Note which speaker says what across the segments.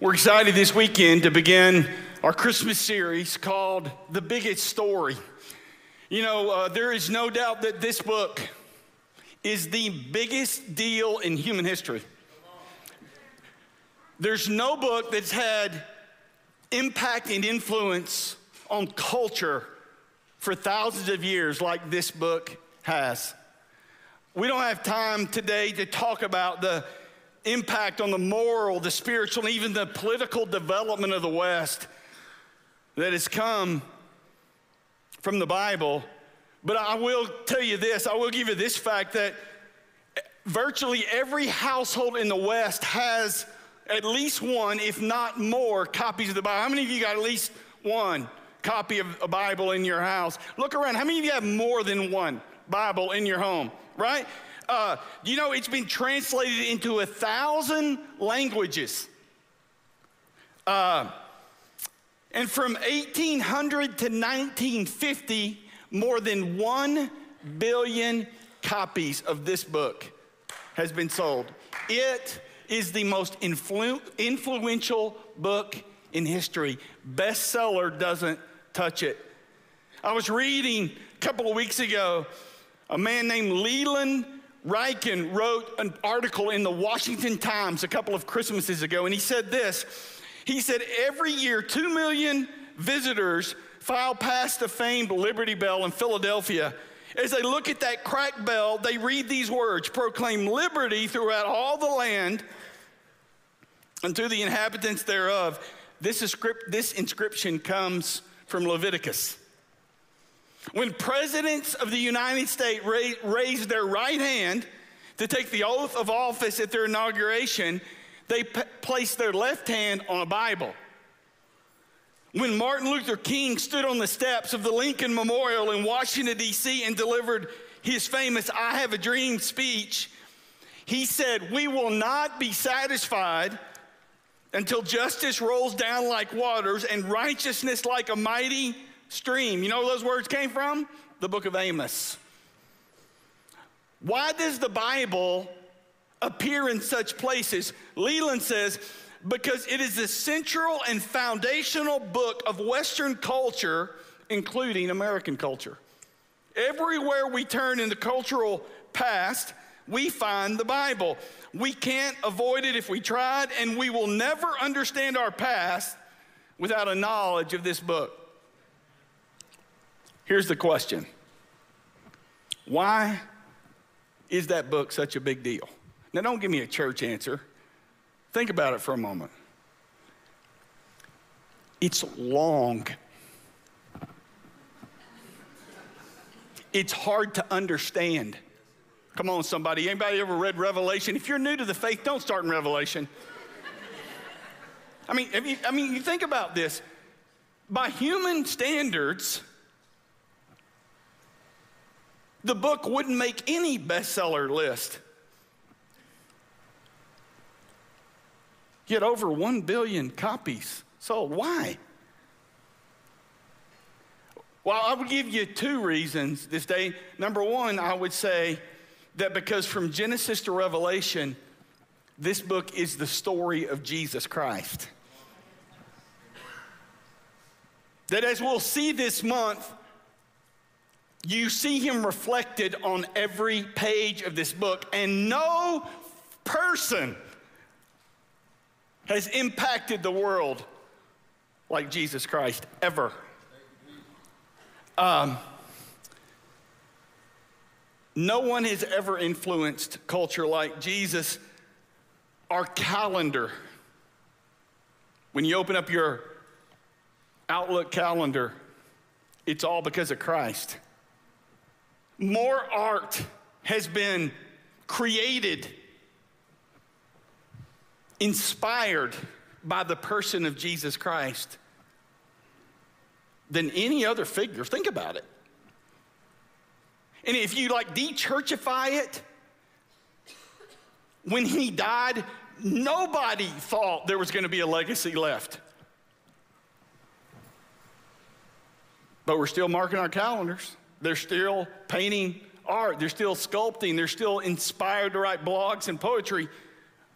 Speaker 1: We're excited this weekend to begin our Christmas series called The Biggest Story. You know, uh, there is no doubt that this book is the biggest deal in human history. There's no book that's had impact and influence on culture for thousands of years like this book has. We don't have time today to talk about the impact on the moral, the spiritual, and even the political development of the West that has come from the Bible. But I will tell you this I will give you this fact that virtually every household in the West has at least one, if not more, copies of the Bible. How many of you got at least one copy of a Bible in your house? Look around. How many of you have more than one Bible in your home, right? Uh, you know, it's been translated into a thousand languages. Uh, and from 1800 to 1950, more than 1 billion copies of this book has been sold. It is the most influ- influential book in history. Bestseller doesn't touch it. I was reading a couple of weeks ago a man named Leland Ryken wrote an article in the Washington Times a couple of Christmases ago, and he said this. He said, Every year, two million visitors file past the famed Liberty Bell in Philadelphia. As they look at that cracked bell, they read these words proclaim liberty throughout all the land unto the inhabitants thereof. This, is, this inscription comes from Leviticus. When presidents of the United States raised their right hand to take the oath of office at their inauguration, they p- placed their left hand on a Bible. When Martin Luther King stood on the steps of the Lincoln Memorial in Washington, D.C., and delivered his famous I Have a Dream speech, he said, We will not be satisfied until justice rolls down like waters and righteousness like a mighty stream. You know where those words came from? The book of Amos. Why does the Bible appear in such places? Leland says, because it is the central and foundational book of Western culture, including American culture. Everywhere we turn in the cultural past, we find the Bible. We can't avoid it if we tried, and we will never understand our past without a knowledge of this book. Here's the question Why is that book such a big deal? Now, don't give me a church answer. Think about it for a moment. It's long. It's hard to understand. Come on, somebody. Anybody ever read Revelation? If you're new to the faith, don't start in Revelation. I mean, you, I mean, you think about this. By human standards, the book wouldn't make any bestseller list. Yet over 1 billion copies sold. Why? Well, I would give you two reasons this day. Number one, I would say that because from Genesis to Revelation, this book is the story of Jesus Christ. That as we'll see this month, you see him reflected on every page of this book, and no person has impacted the world like Jesus Christ ever. Um, no one has ever influenced culture like Jesus. Our calendar, when you open up your Outlook calendar, it's all because of Christ. More art has been created, inspired by the person of Jesus Christ than any other figure. Think about it. And if you like de-churchify it, when he died, nobody thought there was going to be a legacy left. But we're still marking our calendars. They're still painting art. They're still sculpting. They're still inspired to write blogs and poetry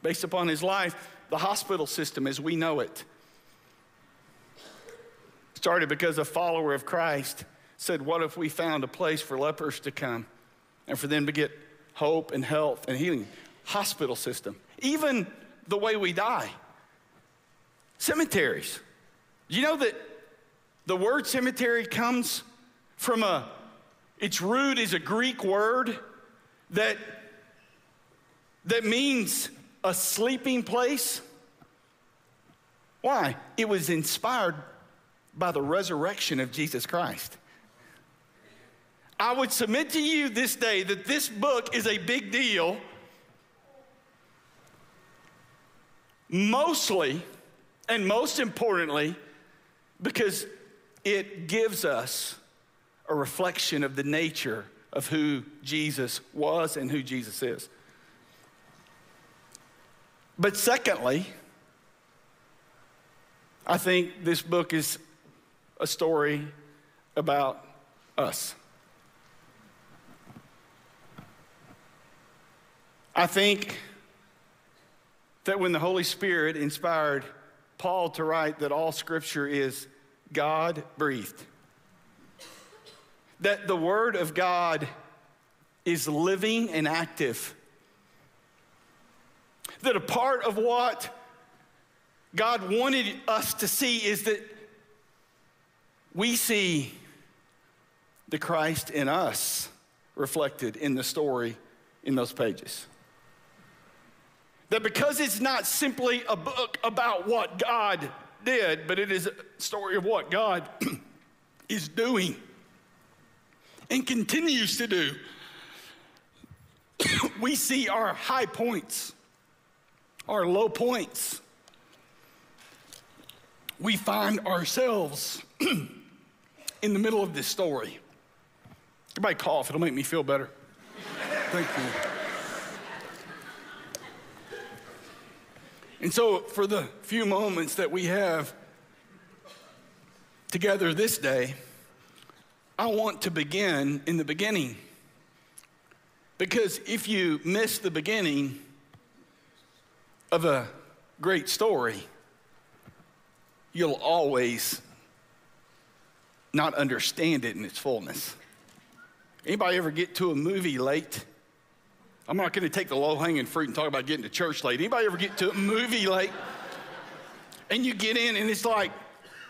Speaker 1: based upon his life. the hospital system as we know it. Started because a follower of Christ said, What if we found a place for lepers to come and for them to get hope and health and healing? Hospital system. Even the way we die. Cemeteries. You know that the word cemetery comes from a, its root is a Greek word that, that means a sleeping place. Why? It was inspired by the resurrection of Jesus Christ. I would submit to you this day that this book is a big deal, mostly and most importantly, because it gives us a reflection of the nature of who Jesus was and who Jesus is. But secondly, I think this book is a story about us. I think that when the Holy Spirit inspired Paul to write that all scripture is God breathed, that the Word of God is living and active, that a part of what God wanted us to see is that we see the Christ in us reflected in the story in those pages. That because it's not simply a book about what God did, but it is a story of what God is doing and continues to do. we see our high points, our low points. We find ourselves in the middle of this story. Everybody cough, it'll make me feel better. Thank you. And so, for the few moments that we have together this day, I want to begin in the beginning. Because if you miss the beginning of a great story, you'll always not understand it in its fullness. Anybody ever get to a movie late? I'm not going to take the low hanging fruit and talk about getting to church late. Anybody ever get to a movie late? And you get in and it's like,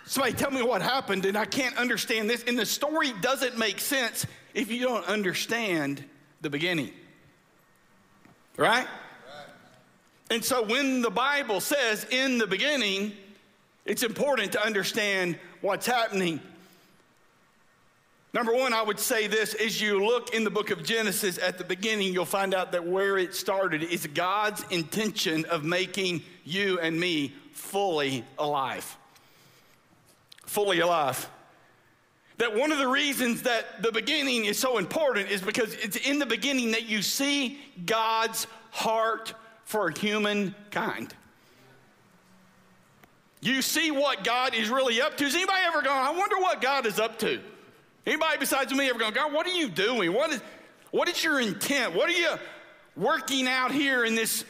Speaker 1: somebody tell me what happened and I can't understand this. And the story doesn't make sense if you don't understand the beginning. Right? right? And so when the Bible says in the beginning, it's important to understand what's happening Number one, I would say this as you look in the book of Genesis at the beginning, you'll find out that where it started is God's intention of making you and me fully alive. Fully alive. That one of the reasons that the beginning is so important is because it's in the beginning that you see God's heart for humankind. You see what God is really up to. Has anybody ever gone, I wonder what God is up to? Anybody besides me ever gone, God, what are you doing? What is, what is your intent? What are you working out here in this?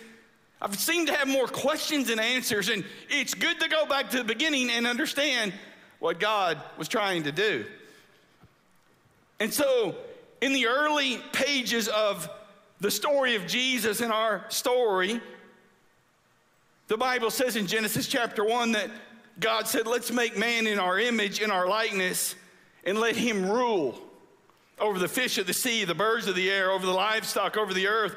Speaker 1: I've seemed to have more questions than answers, and it's good to go back to the beginning and understand what God was trying to do. And so, in the early pages of the story of Jesus in our story, the Bible says in Genesis chapter 1 that God said, Let's make man in our image, in our likeness and let him rule over the fish of the sea, the birds of the air, over the livestock, over the earth,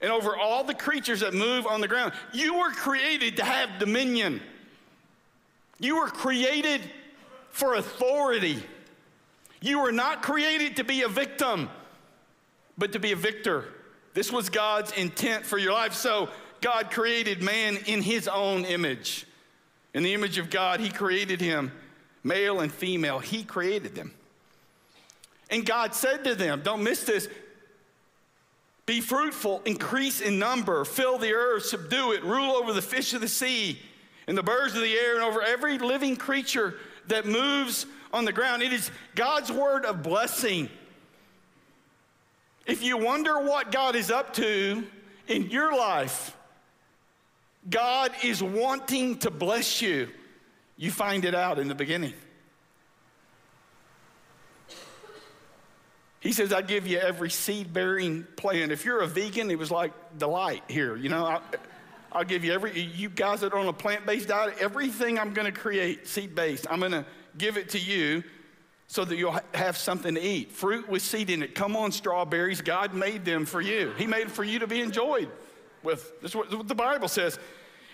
Speaker 1: and over all the creatures that move on the ground. You were created to have dominion. You were created for authority. You were not created to be a victim, but to be a victor. This was God's intent for your life. So, God created man in his own image. In the image of God, he created him male and female. He created them. And God said to them, don't miss this, be fruitful, increase in number, fill the earth, subdue it, rule over the fish of the sea and the birds of the air and over every living creature that moves on the ground. It is God's word of blessing. If you wonder what God is up to in your life, God is wanting to bless you. You find it out in the beginning. He says, I give you every seed bearing plant. If you're a vegan, it was like delight here. You know, I, I'll give you every, you guys that are on a plant based diet, everything I'm going to create seed based, I'm going to give it to you so that you'll have something to eat. Fruit with seed in it. Come on, strawberries. God made them for you. He made them for you to be enjoyed with. That's what the Bible says.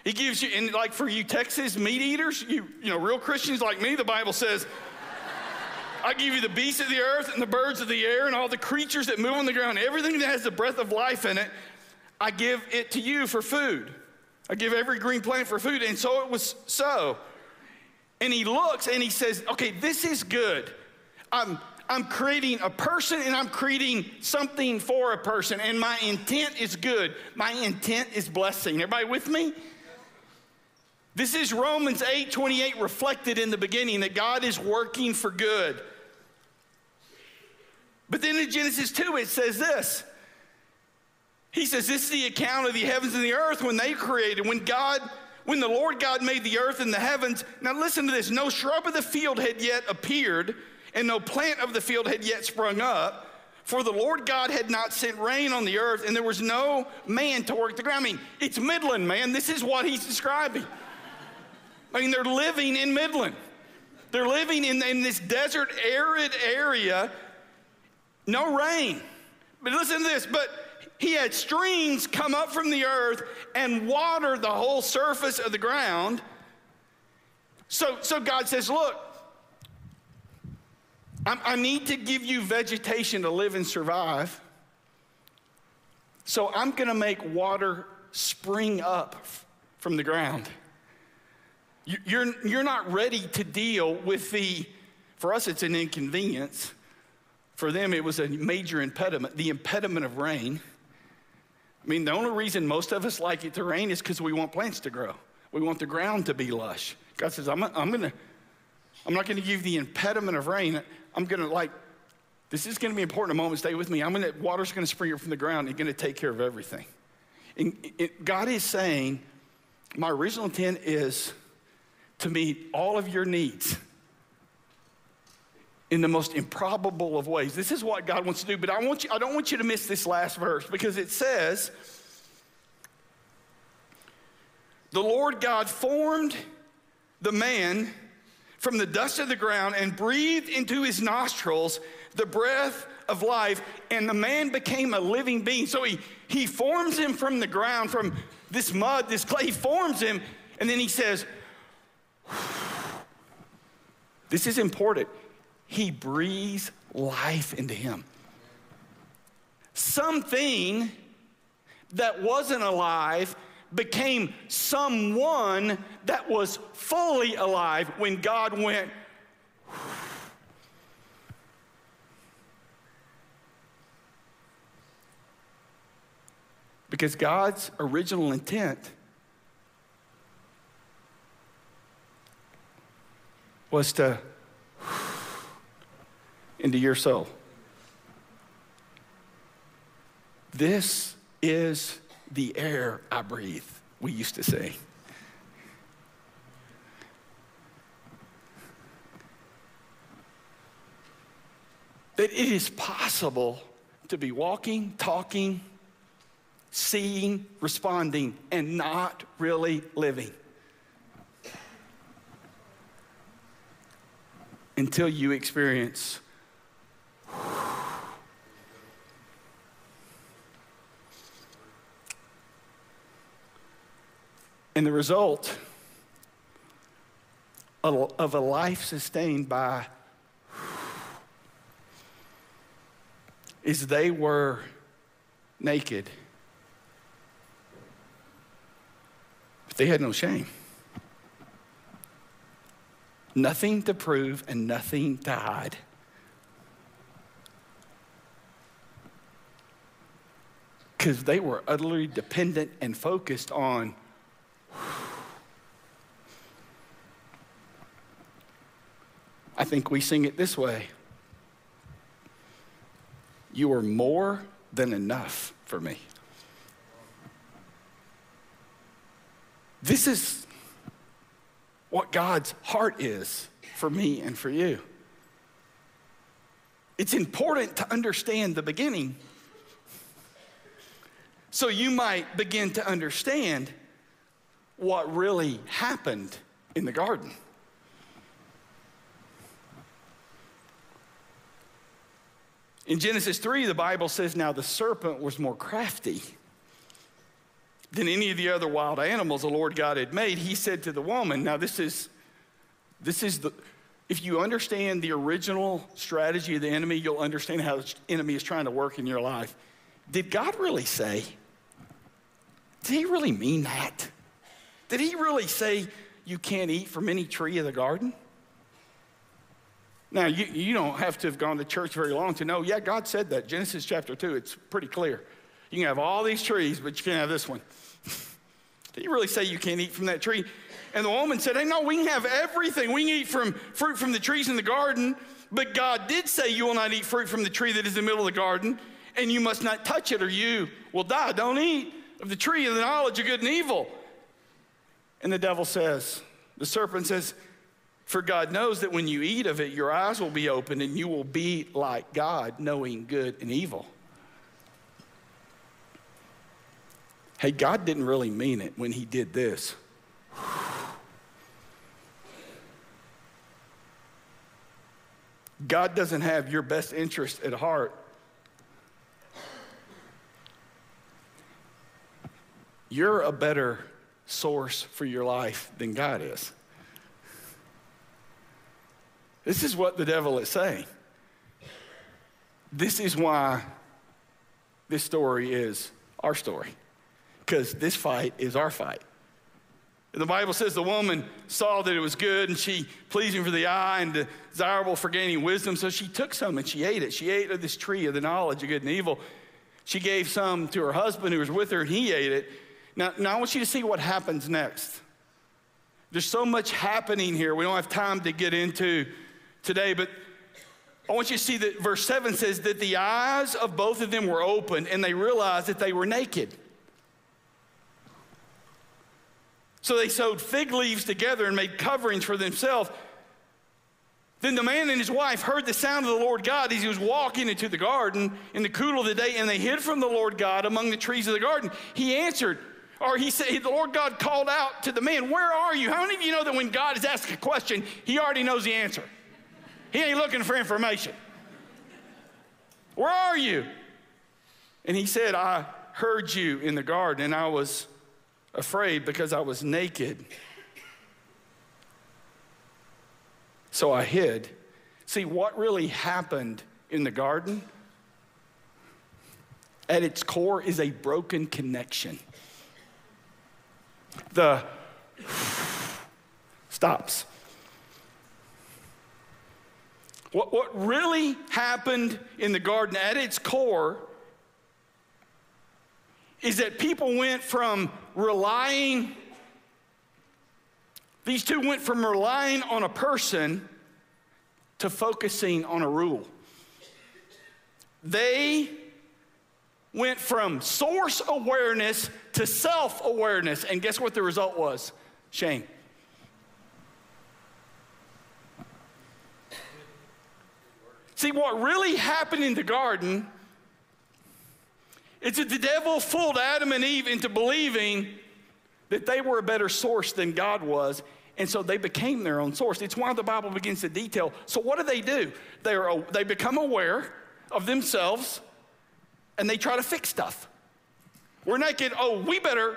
Speaker 1: He gives you, and like for you Texas meat eaters, you, you know, real Christians like me, the Bible says, I give you the beasts of the earth and the birds of the air and all the creatures that move on the ground, everything that has the breath of life in it, I give it to you for food. I give every green plant for food. And so it was so. And he looks and he says, okay, this is good. I'm, I'm creating a person and I'm creating something for a person, and my intent is good. My intent is blessing. Everybody with me? This is Romans 8 28 reflected in the beginning that God is working for good. But then in Genesis 2, it says this. He says, This is the account of the heavens and the earth when they created, when God, when the Lord God made the earth and the heavens. Now listen to this no shrub of the field had yet appeared and no plant of the field had yet sprung up. For the Lord God had not sent rain on the earth, and there was no man to work the ground. I mean, it's Midland, man. This is what he's describing. I mean, they're living in Midland. They're living in, in this desert, arid area, no rain. But listen to this, but he had streams come up from the earth and water the whole surface of the ground. So, so God says, Look, I, I need to give you vegetation to live and survive. So I'm going to make water spring up from the ground. You're, you're not ready to deal with the, for us, it's an inconvenience. For them, it was a major impediment, the impediment of rain. I mean, the only reason most of us like it to rain is because we want plants to grow. We want the ground to be lush. God says, I'm, I'm, gonna, I'm not going to give the impediment of rain. I'm going to like, this is going to be important a moment. Stay with me. I'm to, water's going to spring up from the ground and to take care of everything. And it, God is saying, my original intent is to meet all of your needs in the most improbable of ways. This is what God wants to do, but I, want you, I don't want you to miss this last verse because it says, The Lord God formed the man from the dust of the ground and breathed into his nostrils the breath of life, and the man became a living being. So he, he forms him from the ground, from this mud, this clay, he forms him, and then he says, This is important. He breathes life into him. Something that wasn't alive became someone that was fully alive when God went, Because God's original intent was to into your soul. This is the air I breathe, we used to say. That it is possible to be walking, talking, seeing, responding, and not really living. Until you experience And the result of a life sustained by is they were naked, but they had no shame. Nothing to prove and nothing to hide. Because they were utterly dependent and focused on I think we sing it this way You are more than enough for me. This is what God's heart is for me and for you. It's important to understand the beginning so you might begin to understand what really happened in the garden. In Genesis 3, the Bible says, Now the serpent was more crafty than any of the other wild animals the Lord God had made. He said to the woman, Now this is, this is the, if you understand the original strategy of the enemy, you'll understand how the enemy is trying to work in your life. Did God really say? Did he really mean that? Did he really say you can't eat from any tree of the garden? Now, you, you don't have to have gone to church very long to know, yeah, God said that. Genesis chapter 2, it's pretty clear. You can have all these trees, but you can't have this one. Did he really say you can't eat from that tree? And the woman said, Hey, no, we can have everything. We can eat from fruit from the trees in the garden, but God did say you will not eat fruit from the tree that is in the middle of the garden, and you must not touch it or you will die. Don't eat of the tree of the knowledge of good and evil. And the devil says, the serpent says, For God knows that when you eat of it, your eyes will be opened and you will be like God, knowing good and evil. Hey, God didn't really mean it when He did this. God doesn't have your best interest at heart. You're a better source for your life than God is. This is what the devil is saying. This is why this story is our story because this fight is our fight. The Bible says the woman saw that it was good and she pleasing for the eye and desirable for gaining wisdom. So she took some and she ate it. She ate of this tree of the knowledge of good and evil. She gave some to her husband who was with her and he ate it. Now, now I want you to see what happens next. There's so much happening here. We don't have time to get into today, but I want you to see that verse 7 says that the eyes of both of them were opened and they realized that they were naked. So they sewed fig leaves together and made coverings for themselves. Then the man and his wife heard the sound of the Lord God as he was walking into the garden in the cool of the day, and they hid from the Lord God among the trees of the garden. He answered, or he said, the Lord God called out to the man, Where are you? How many of you know that when God is asked a question, he already knows the answer? He ain't looking for information. Where are you? And he said, I heard you in the garden, and I was afraid because I was naked. So I hid. See, what really happened in the garden at its core is a broken connection. The stops. What, what really happened in the garden at its core is that people went from relying, these two went from relying on a person to focusing on a rule. They went from source awareness to self awareness. And guess what the result was? Shame. See, what really happened in the garden it's that the devil fooled Adam and Eve into believing that they were a better source than God was. And so they became their own source. It's why the Bible begins to detail. So, what do they do? They, are, they become aware of themselves and they try to fix stuff. We're naked. Oh, we better,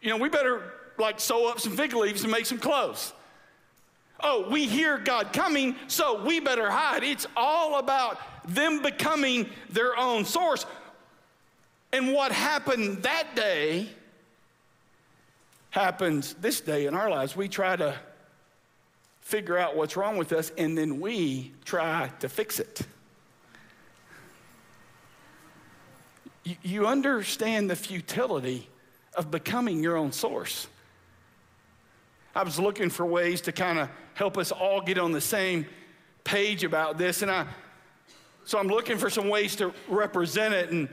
Speaker 1: you know, we better like sew up some fig leaves and make some clothes. Oh, we hear God coming, so we better hide. It's all about them becoming their own source. And what happened that day happens this day in our lives. We try to figure out what's wrong with us, and then we try to fix it. You, you understand the futility of becoming your own source. I was looking for ways to kind of help us all get on the same page about this, and I so I'm looking for some ways to represent it. And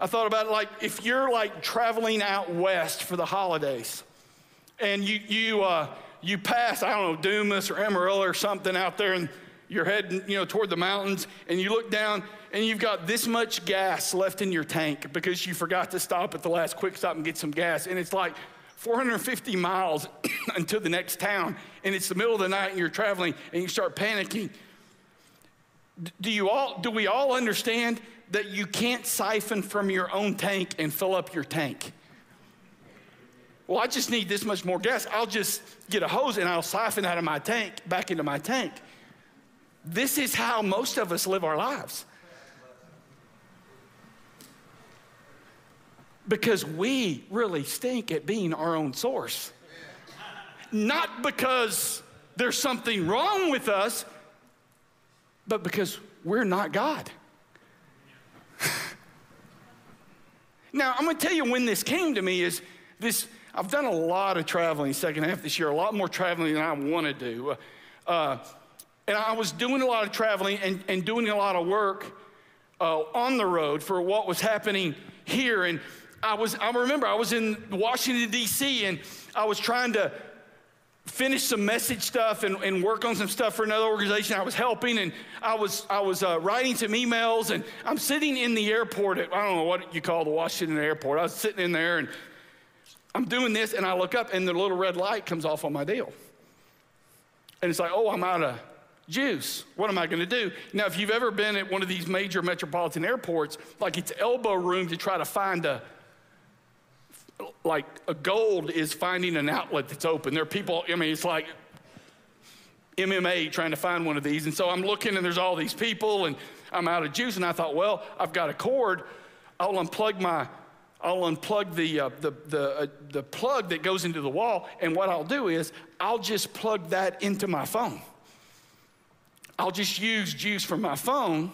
Speaker 1: I thought about it like if you're like traveling out west for the holidays and you, you, uh, you pass, I don't know, Dumas or Amarillo or something out there and you're heading, you know, toward the mountains and you look down and you've got this much gas left in your tank because you forgot to stop at the last quick stop and get some gas. And it's like 450 miles until the next town. And it's the middle of the night and you're traveling and you start panicking. Do, you all, do we all understand that you can't siphon from your own tank and fill up your tank? Well, I just need this much more gas. I'll just get a hose and I'll siphon out of my tank back into my tank. This is how most of us live our lives. because we really stink at being our own source. Not because there's something wrong with us, but because we're not God. now, I'm gonna tell you when this came to me is this. I've done a lot of traveling second half this year, a lot more traveling than I want to do. Uh, and I was doing a lot of traveling and, and doing a lot of work uh, on the road for what was happening here. And I was, I remember I was in Washington, D.C., and I was trying to finish some message stuff and, and, work on some stuff for another organization I was helping. And I was, I was uh, writing some emails, and I'm sitting in the airport at, I don't know what you call the Washington airport. I was sitting in there, and I'm doing this, and I look up, and the little red light comes off on my deal. And it's like, oh, I'm out of juice. What am I going to do? Now, if you've ever been at one of these major metropolitan airports, like it's elbow room to try to find a like a gold is finding an outlet that's open. There are people, I mean, it's like MMA trying to find one of these. And so I'm looking and there's all these people and I'm out of juice. And I thought, well, I've got a cord. I'll unplug my, I'll unplug the, uh, the, the, uh, the plug that goes into the wall. And what I'll do is I'll just plug that into my phone. I'll just use juice from my phone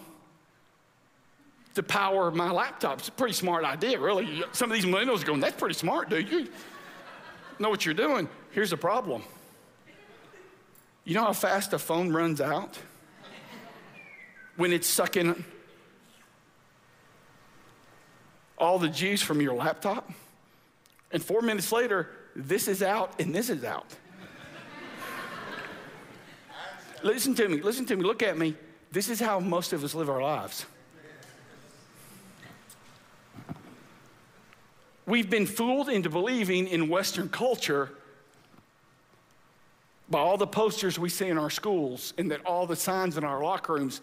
Speaker 1: to power my laptop. It's a pretty smart idea, really. Some of these millennials are going, that's pretty smart, dude. You know what you're doing. Here's the problem. You know how fast a phone runs out? When it's sucking all the juice from your laptop? And four minutes later, this is out and this is out. Listen to me, listen to me, look at me. This is how most of us live our lives. We've been fooled into believing in Western culture by all the posters we see in our schools and that all the signs in our locker rooms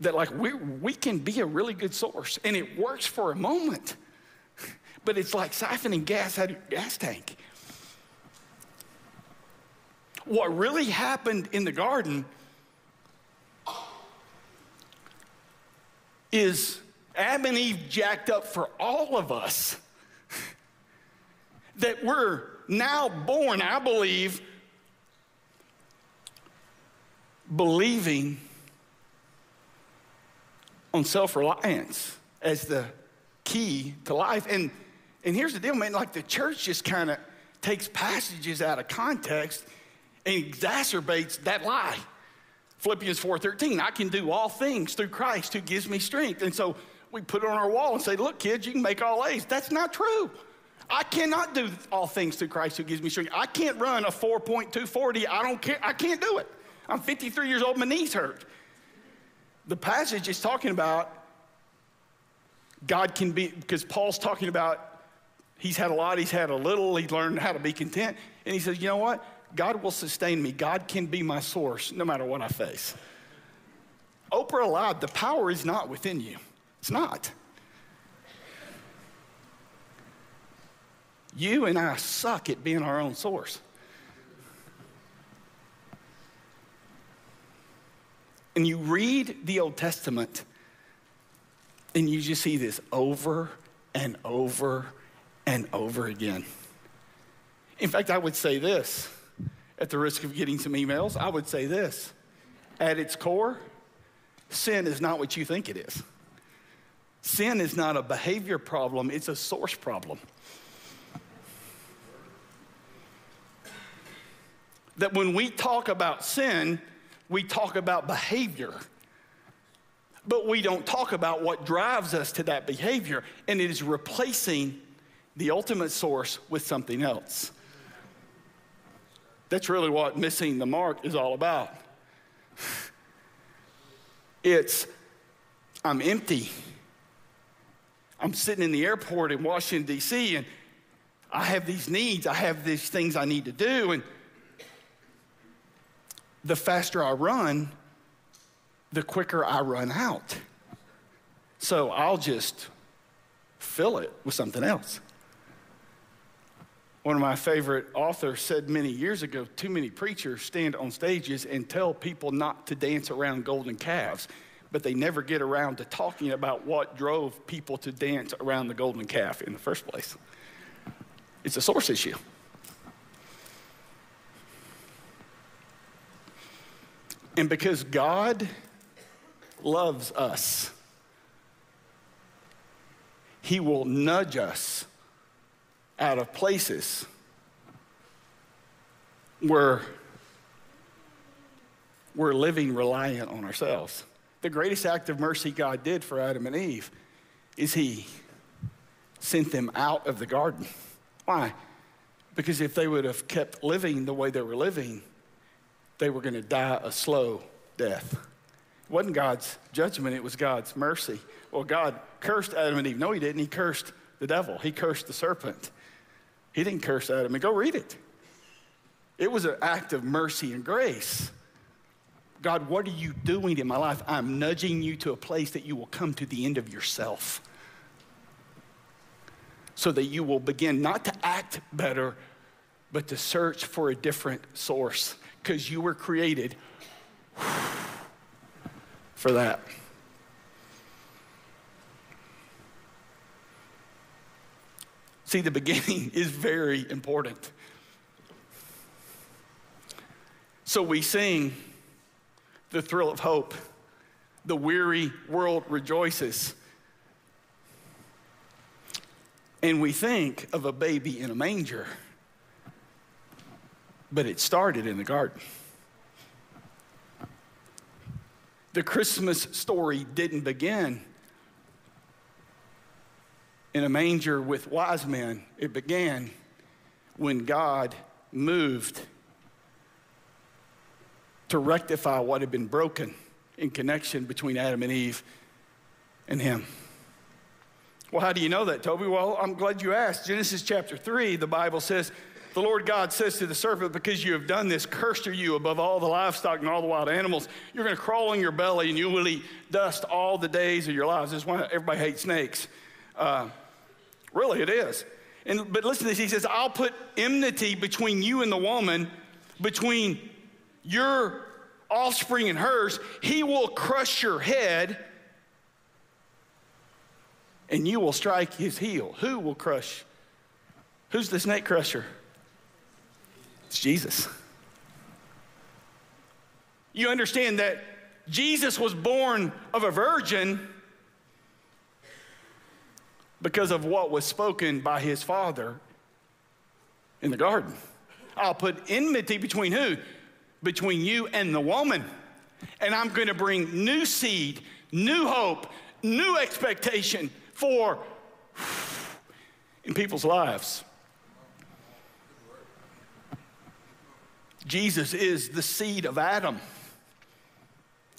Speaker 1: that like we, we can be a really good source and it works for a moment but it's like siphoning gas out of your gas tank what really happened in the garden is Adam and Eve jacked up for all of us. that we're now born, I believe, believing on self reliance as the key to life. And, and here's the deal, man like the church just kind of takes passages out of context exacerbates that lie. Philippians 4:13, I can do all things through Christ who gives me strength. And so we put it on our wall and say, look, kids, you can make all A's. That's not true. I cannot do all things through Christ who gives me strength. I can't run a 4.240. I don't care. I can't do it. I'm 53 years old. My knees hurt. The passage is talking about God can be, because Paul's talking about he's had a lot, he's had a little, he's learned how to be content. And he says, you know what? God will sustain me. God can be my source no matter what I face. Oprah allowed, the power is not within you. It's not. You and I suck at being our own source. And you read the Old Testament and you just see this over and over and over again. In fact, I would say this at the risk of getting some emails, I would say this. At its core, sin is not what you think it is. Sin is not a behavior problem, it's a source problem. That when we talk about sin, we talk about behavior. but we don't talk about what drives us to that behavior, and it is replacing the ultimate source with something else. That's really what missing the mark is all about. It's, I'm empty. I'm sitting in the airport in Washington, D.C., and I have these needs, I have these things I need to do, and the faster I run, the quicker I run out. So I'll just fill it with something else. One of my favorite authors said many years ago too many preachers stand on stages and tell people not to dance around golden calves, but they never get around to talking about what drove people to dance around the golden calf in the first place. It's a source issue. And because God loves us, He will nudge us out of places where we're living reliant on ourselves. The greatest act of mercy God did for Adam and Eve is He sent them out of the garden. Why? Because if they would have kept living the way they were living, they were going to die a slow death. It wasn't God's judgment, it was God's mercy. Well, God cursed Adam and Eve. No, He didn't. He cursed the devil, He cursed the serpent. He didn't curse Adam. And go read it. It was an act of mercy and grace. God, what are you doing in my life? I'm nudging you to a place that you will come to the end of yourself so that you will begin not to act better, but to search for a different source because you were created for that. See, the beginning is very important. So we sing the thrill of hope. The weary world rejoices. And we think of a baby in a manger, but it started in the garden. The Christmas story didn't begin in a manger with wise men. It began when God moved to rectify what had been broken in connection between Adam and Eve and him. Well, how do you know that, Toby? Well, I'm glad you asked. Genesis chapter 3, the Bible says, The Lord God says to the serpent, Because you have done this, cursed are you above all the livestock and all the wild animals. You're going to crawl on your belly and you will eat dust all the days of your lives. That's why everybody hates snakes. Uh, really, it is. And, but listen to this. He says, I'll put enmity between you and the woman, between your offspring and hers. He will crush your head and you will strike his heel. Who will crush? Who's the snake crusher? It's Jesus. You understand that Jesus was born of a virgin because of what was spoken by his father in the garden. I'll put enmity between who? Between you and the woman. And I'm going to bring new seed, new hope, new expectation for in people's lives. Jesus is the seed of Adam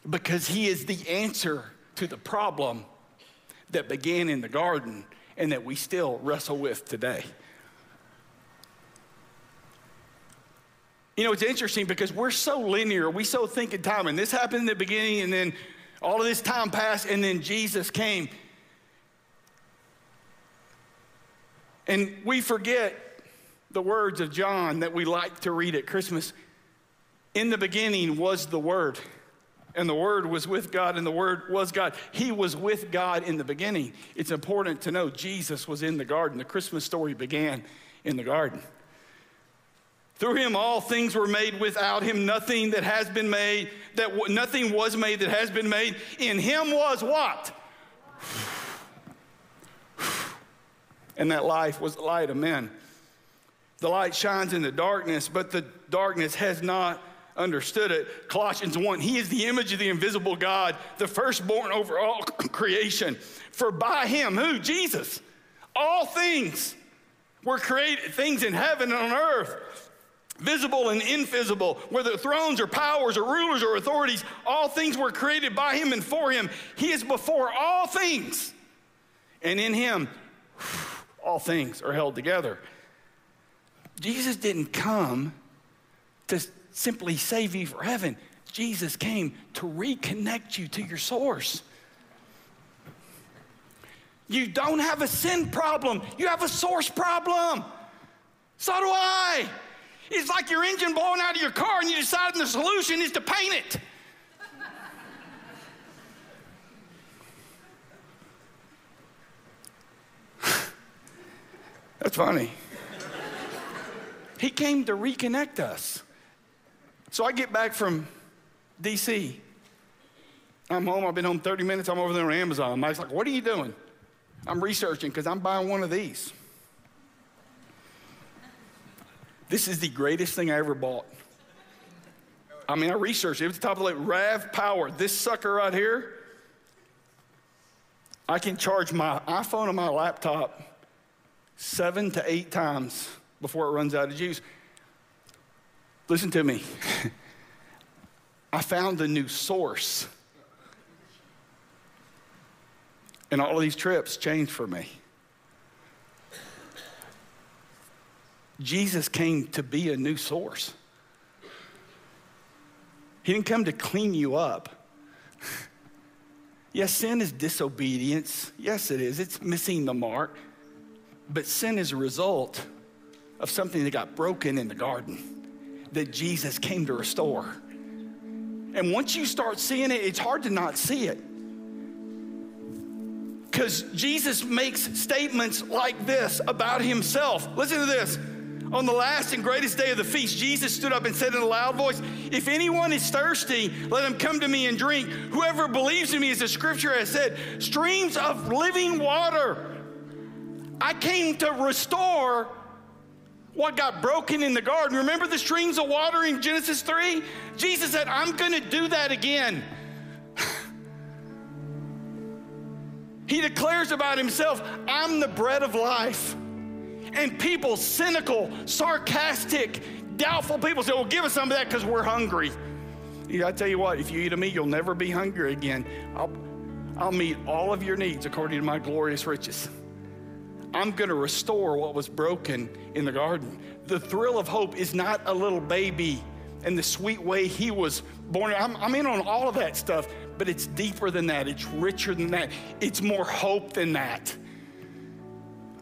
Speaker 1: because he is the answer to the problem that began in the garden and that we still wrestle with today. You know, it's interesting because we're so linear, we so think in time, and this happened in the beginning, and then all of this time passed, and then Jesus came. And we forget the words of John that we like to read at Christmas. In the beginning was the Word and the Word was with God, and the Word was God. He was with God in the beginning. It's important to know Jesus was in the garden. The Christmas story began in the garden. Through him, all things were made. Without him, nothing that has been made, that w- nothing was made that has been made. In him was what? And that life was the light of men. The light shines in the darkness, but the darkness has not understood it. Colossians 1 He is the image of the invisible God, the firstborn over all creation. For by him, who? Jesus, all things were created, things in heaven and on earth, visible and invisible, whether thrones or powers or rulers or authorities, all things were created by him and for him. He is before all things. And in him, all things are held together. Jesus didn't come to simply save you for heaven. Jesus came to reconnect you to your source. You don't have a sin problem, you have a source problem. So do I. It's like your engine blowing out of your car and you decide the solution is to paint it. That's funny. he came to reconnect us. So I get back from DC. I'm home. I've been home 30 minutes. I'm over there on Amazon. Mike's like, What are you doing? I'm researching because I'm buying one of these. This is the greatest thing I ever bought. I mean, I researched it. It was the top of the list. RAVPower. This sucker right here, I can charge my iPhone and my laptop seven to eight times before it runs out of juice. Listen to me. I found a new source. And all of these trips changed for me. Jesus came to be a new source. He didn't come to clean you up. yes, sin is disobedience. Yes, it is. It's missing the mark. But sin is a result of something that got broken in the garden that Jesus came to restore. And once you start seeing it, it's hard to not see it. Because Jesus makes statements like this about himself. Listen to this. On the last and greatest day of the feast, Jesus stood up and said in a loud voice, If anyone is thirsty, let him come to me and drink. Whoever believes in me, as the scripture has said, streams of living water I came to restore what got broken in the garden. Remember the streams of water in Genesis 3? Jesus said, I'm going to do that again. he declares about himself, I'm the bread of life. And people, cynical, sarcastic, doubtful people say, Well, give us some of that because we're hungry. I tell you what, if you eat of me, you'll never be hungry again. I'll, I'll meet all of your needs according to my glorious riches. I'm going to restore what was broken in the garden. The thrill of hope is not a little baby and the sweet way he was born. I'm, I'm, in on all of that stuff, but it's deeper than that. It's richer than that. It's more hope than that.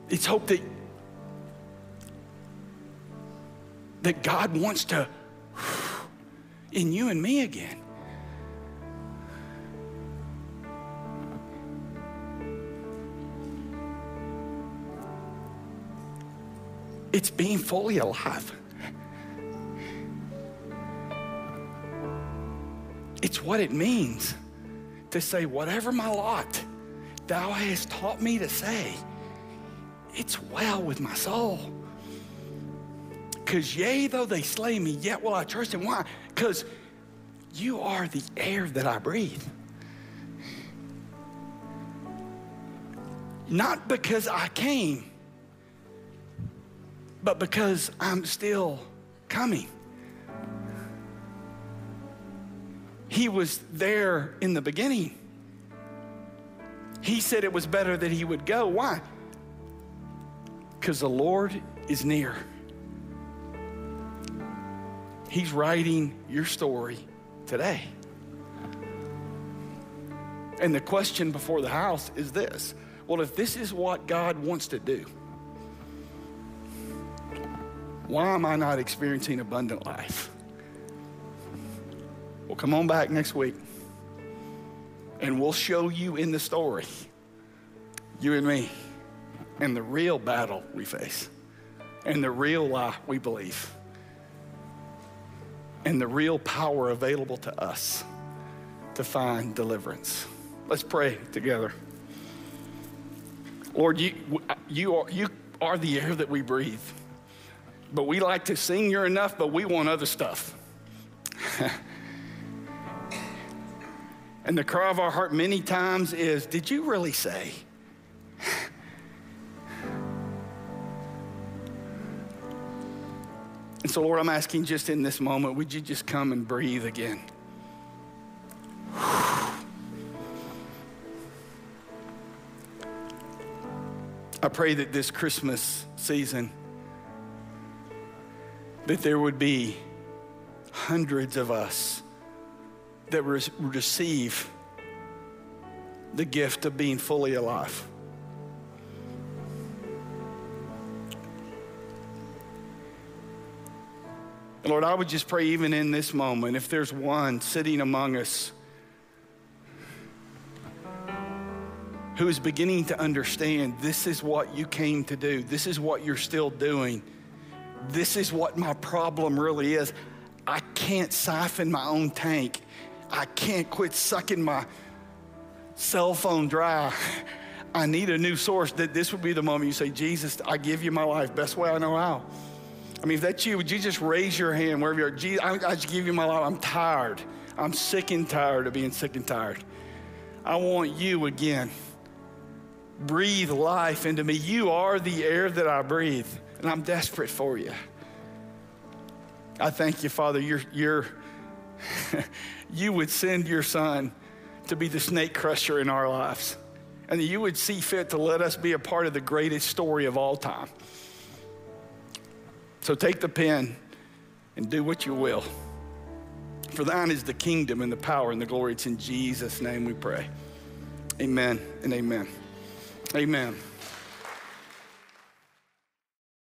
Speaker 1: It's hope that, that God wants to in you and me again. It's being fully alive. It's what it means to say, whatever my lot, thou hast taught me to say, it's well with my soul. Because yea, though they slay me, yet will I trust in. Why? Because you are the air that I breathe. Not because I came, but because I'm still coming. He was there in the beginning. He said it was better that he would go. Why? Because the Lord is near. He's writing your story today. And the question before the house is this well, if this is what God wants to do, why am I not experiencing abundant life? Well, come on back next week and we'll show you in the story, you and me, and the real battle we face, and the real lie we believe, and the real power available to us to find deliverance. Let's pray together. Lord, you, you, are, you are the air that we breathe. But we like to sing you're enough, but we want other stuff. and the cry of our heart many times is Did you really say? And so, Lord, I'm asking just in this moment, would you just come and breathe again? I pray that this Christmas season, that there would be hundreds of us that re- receive the gift of being fully alive. And Lord, I would just pray, even in this moment, if there's one sitting among us who is beginning to understand this is what you came to do, this is what you're still doing, this is what my problem really is. I can't siphon my own tank, I can't quit sucking my cell phone dry. I need a new source. That this would be the moment you say, Jesus, I give you my life, best way I know how. I mean, if that's you, would you just raise your hand wherever you are? Jesus, I, I just give you my life. I'm tired. I'm sick and tired of being sick and tired. I want you again. Breathe life into me. You are the air that I breathe, and I'm desperate for you. I thank you, Father. You're, you're you would send your son to be the snake crusher in our lives, and you would see fit to let us be a part of the greatest story of all time. So take the pen and do what you will. For thine is the kingdom and the power and the glory. It's in Jesus' name we pray. Amen and amen. Amen.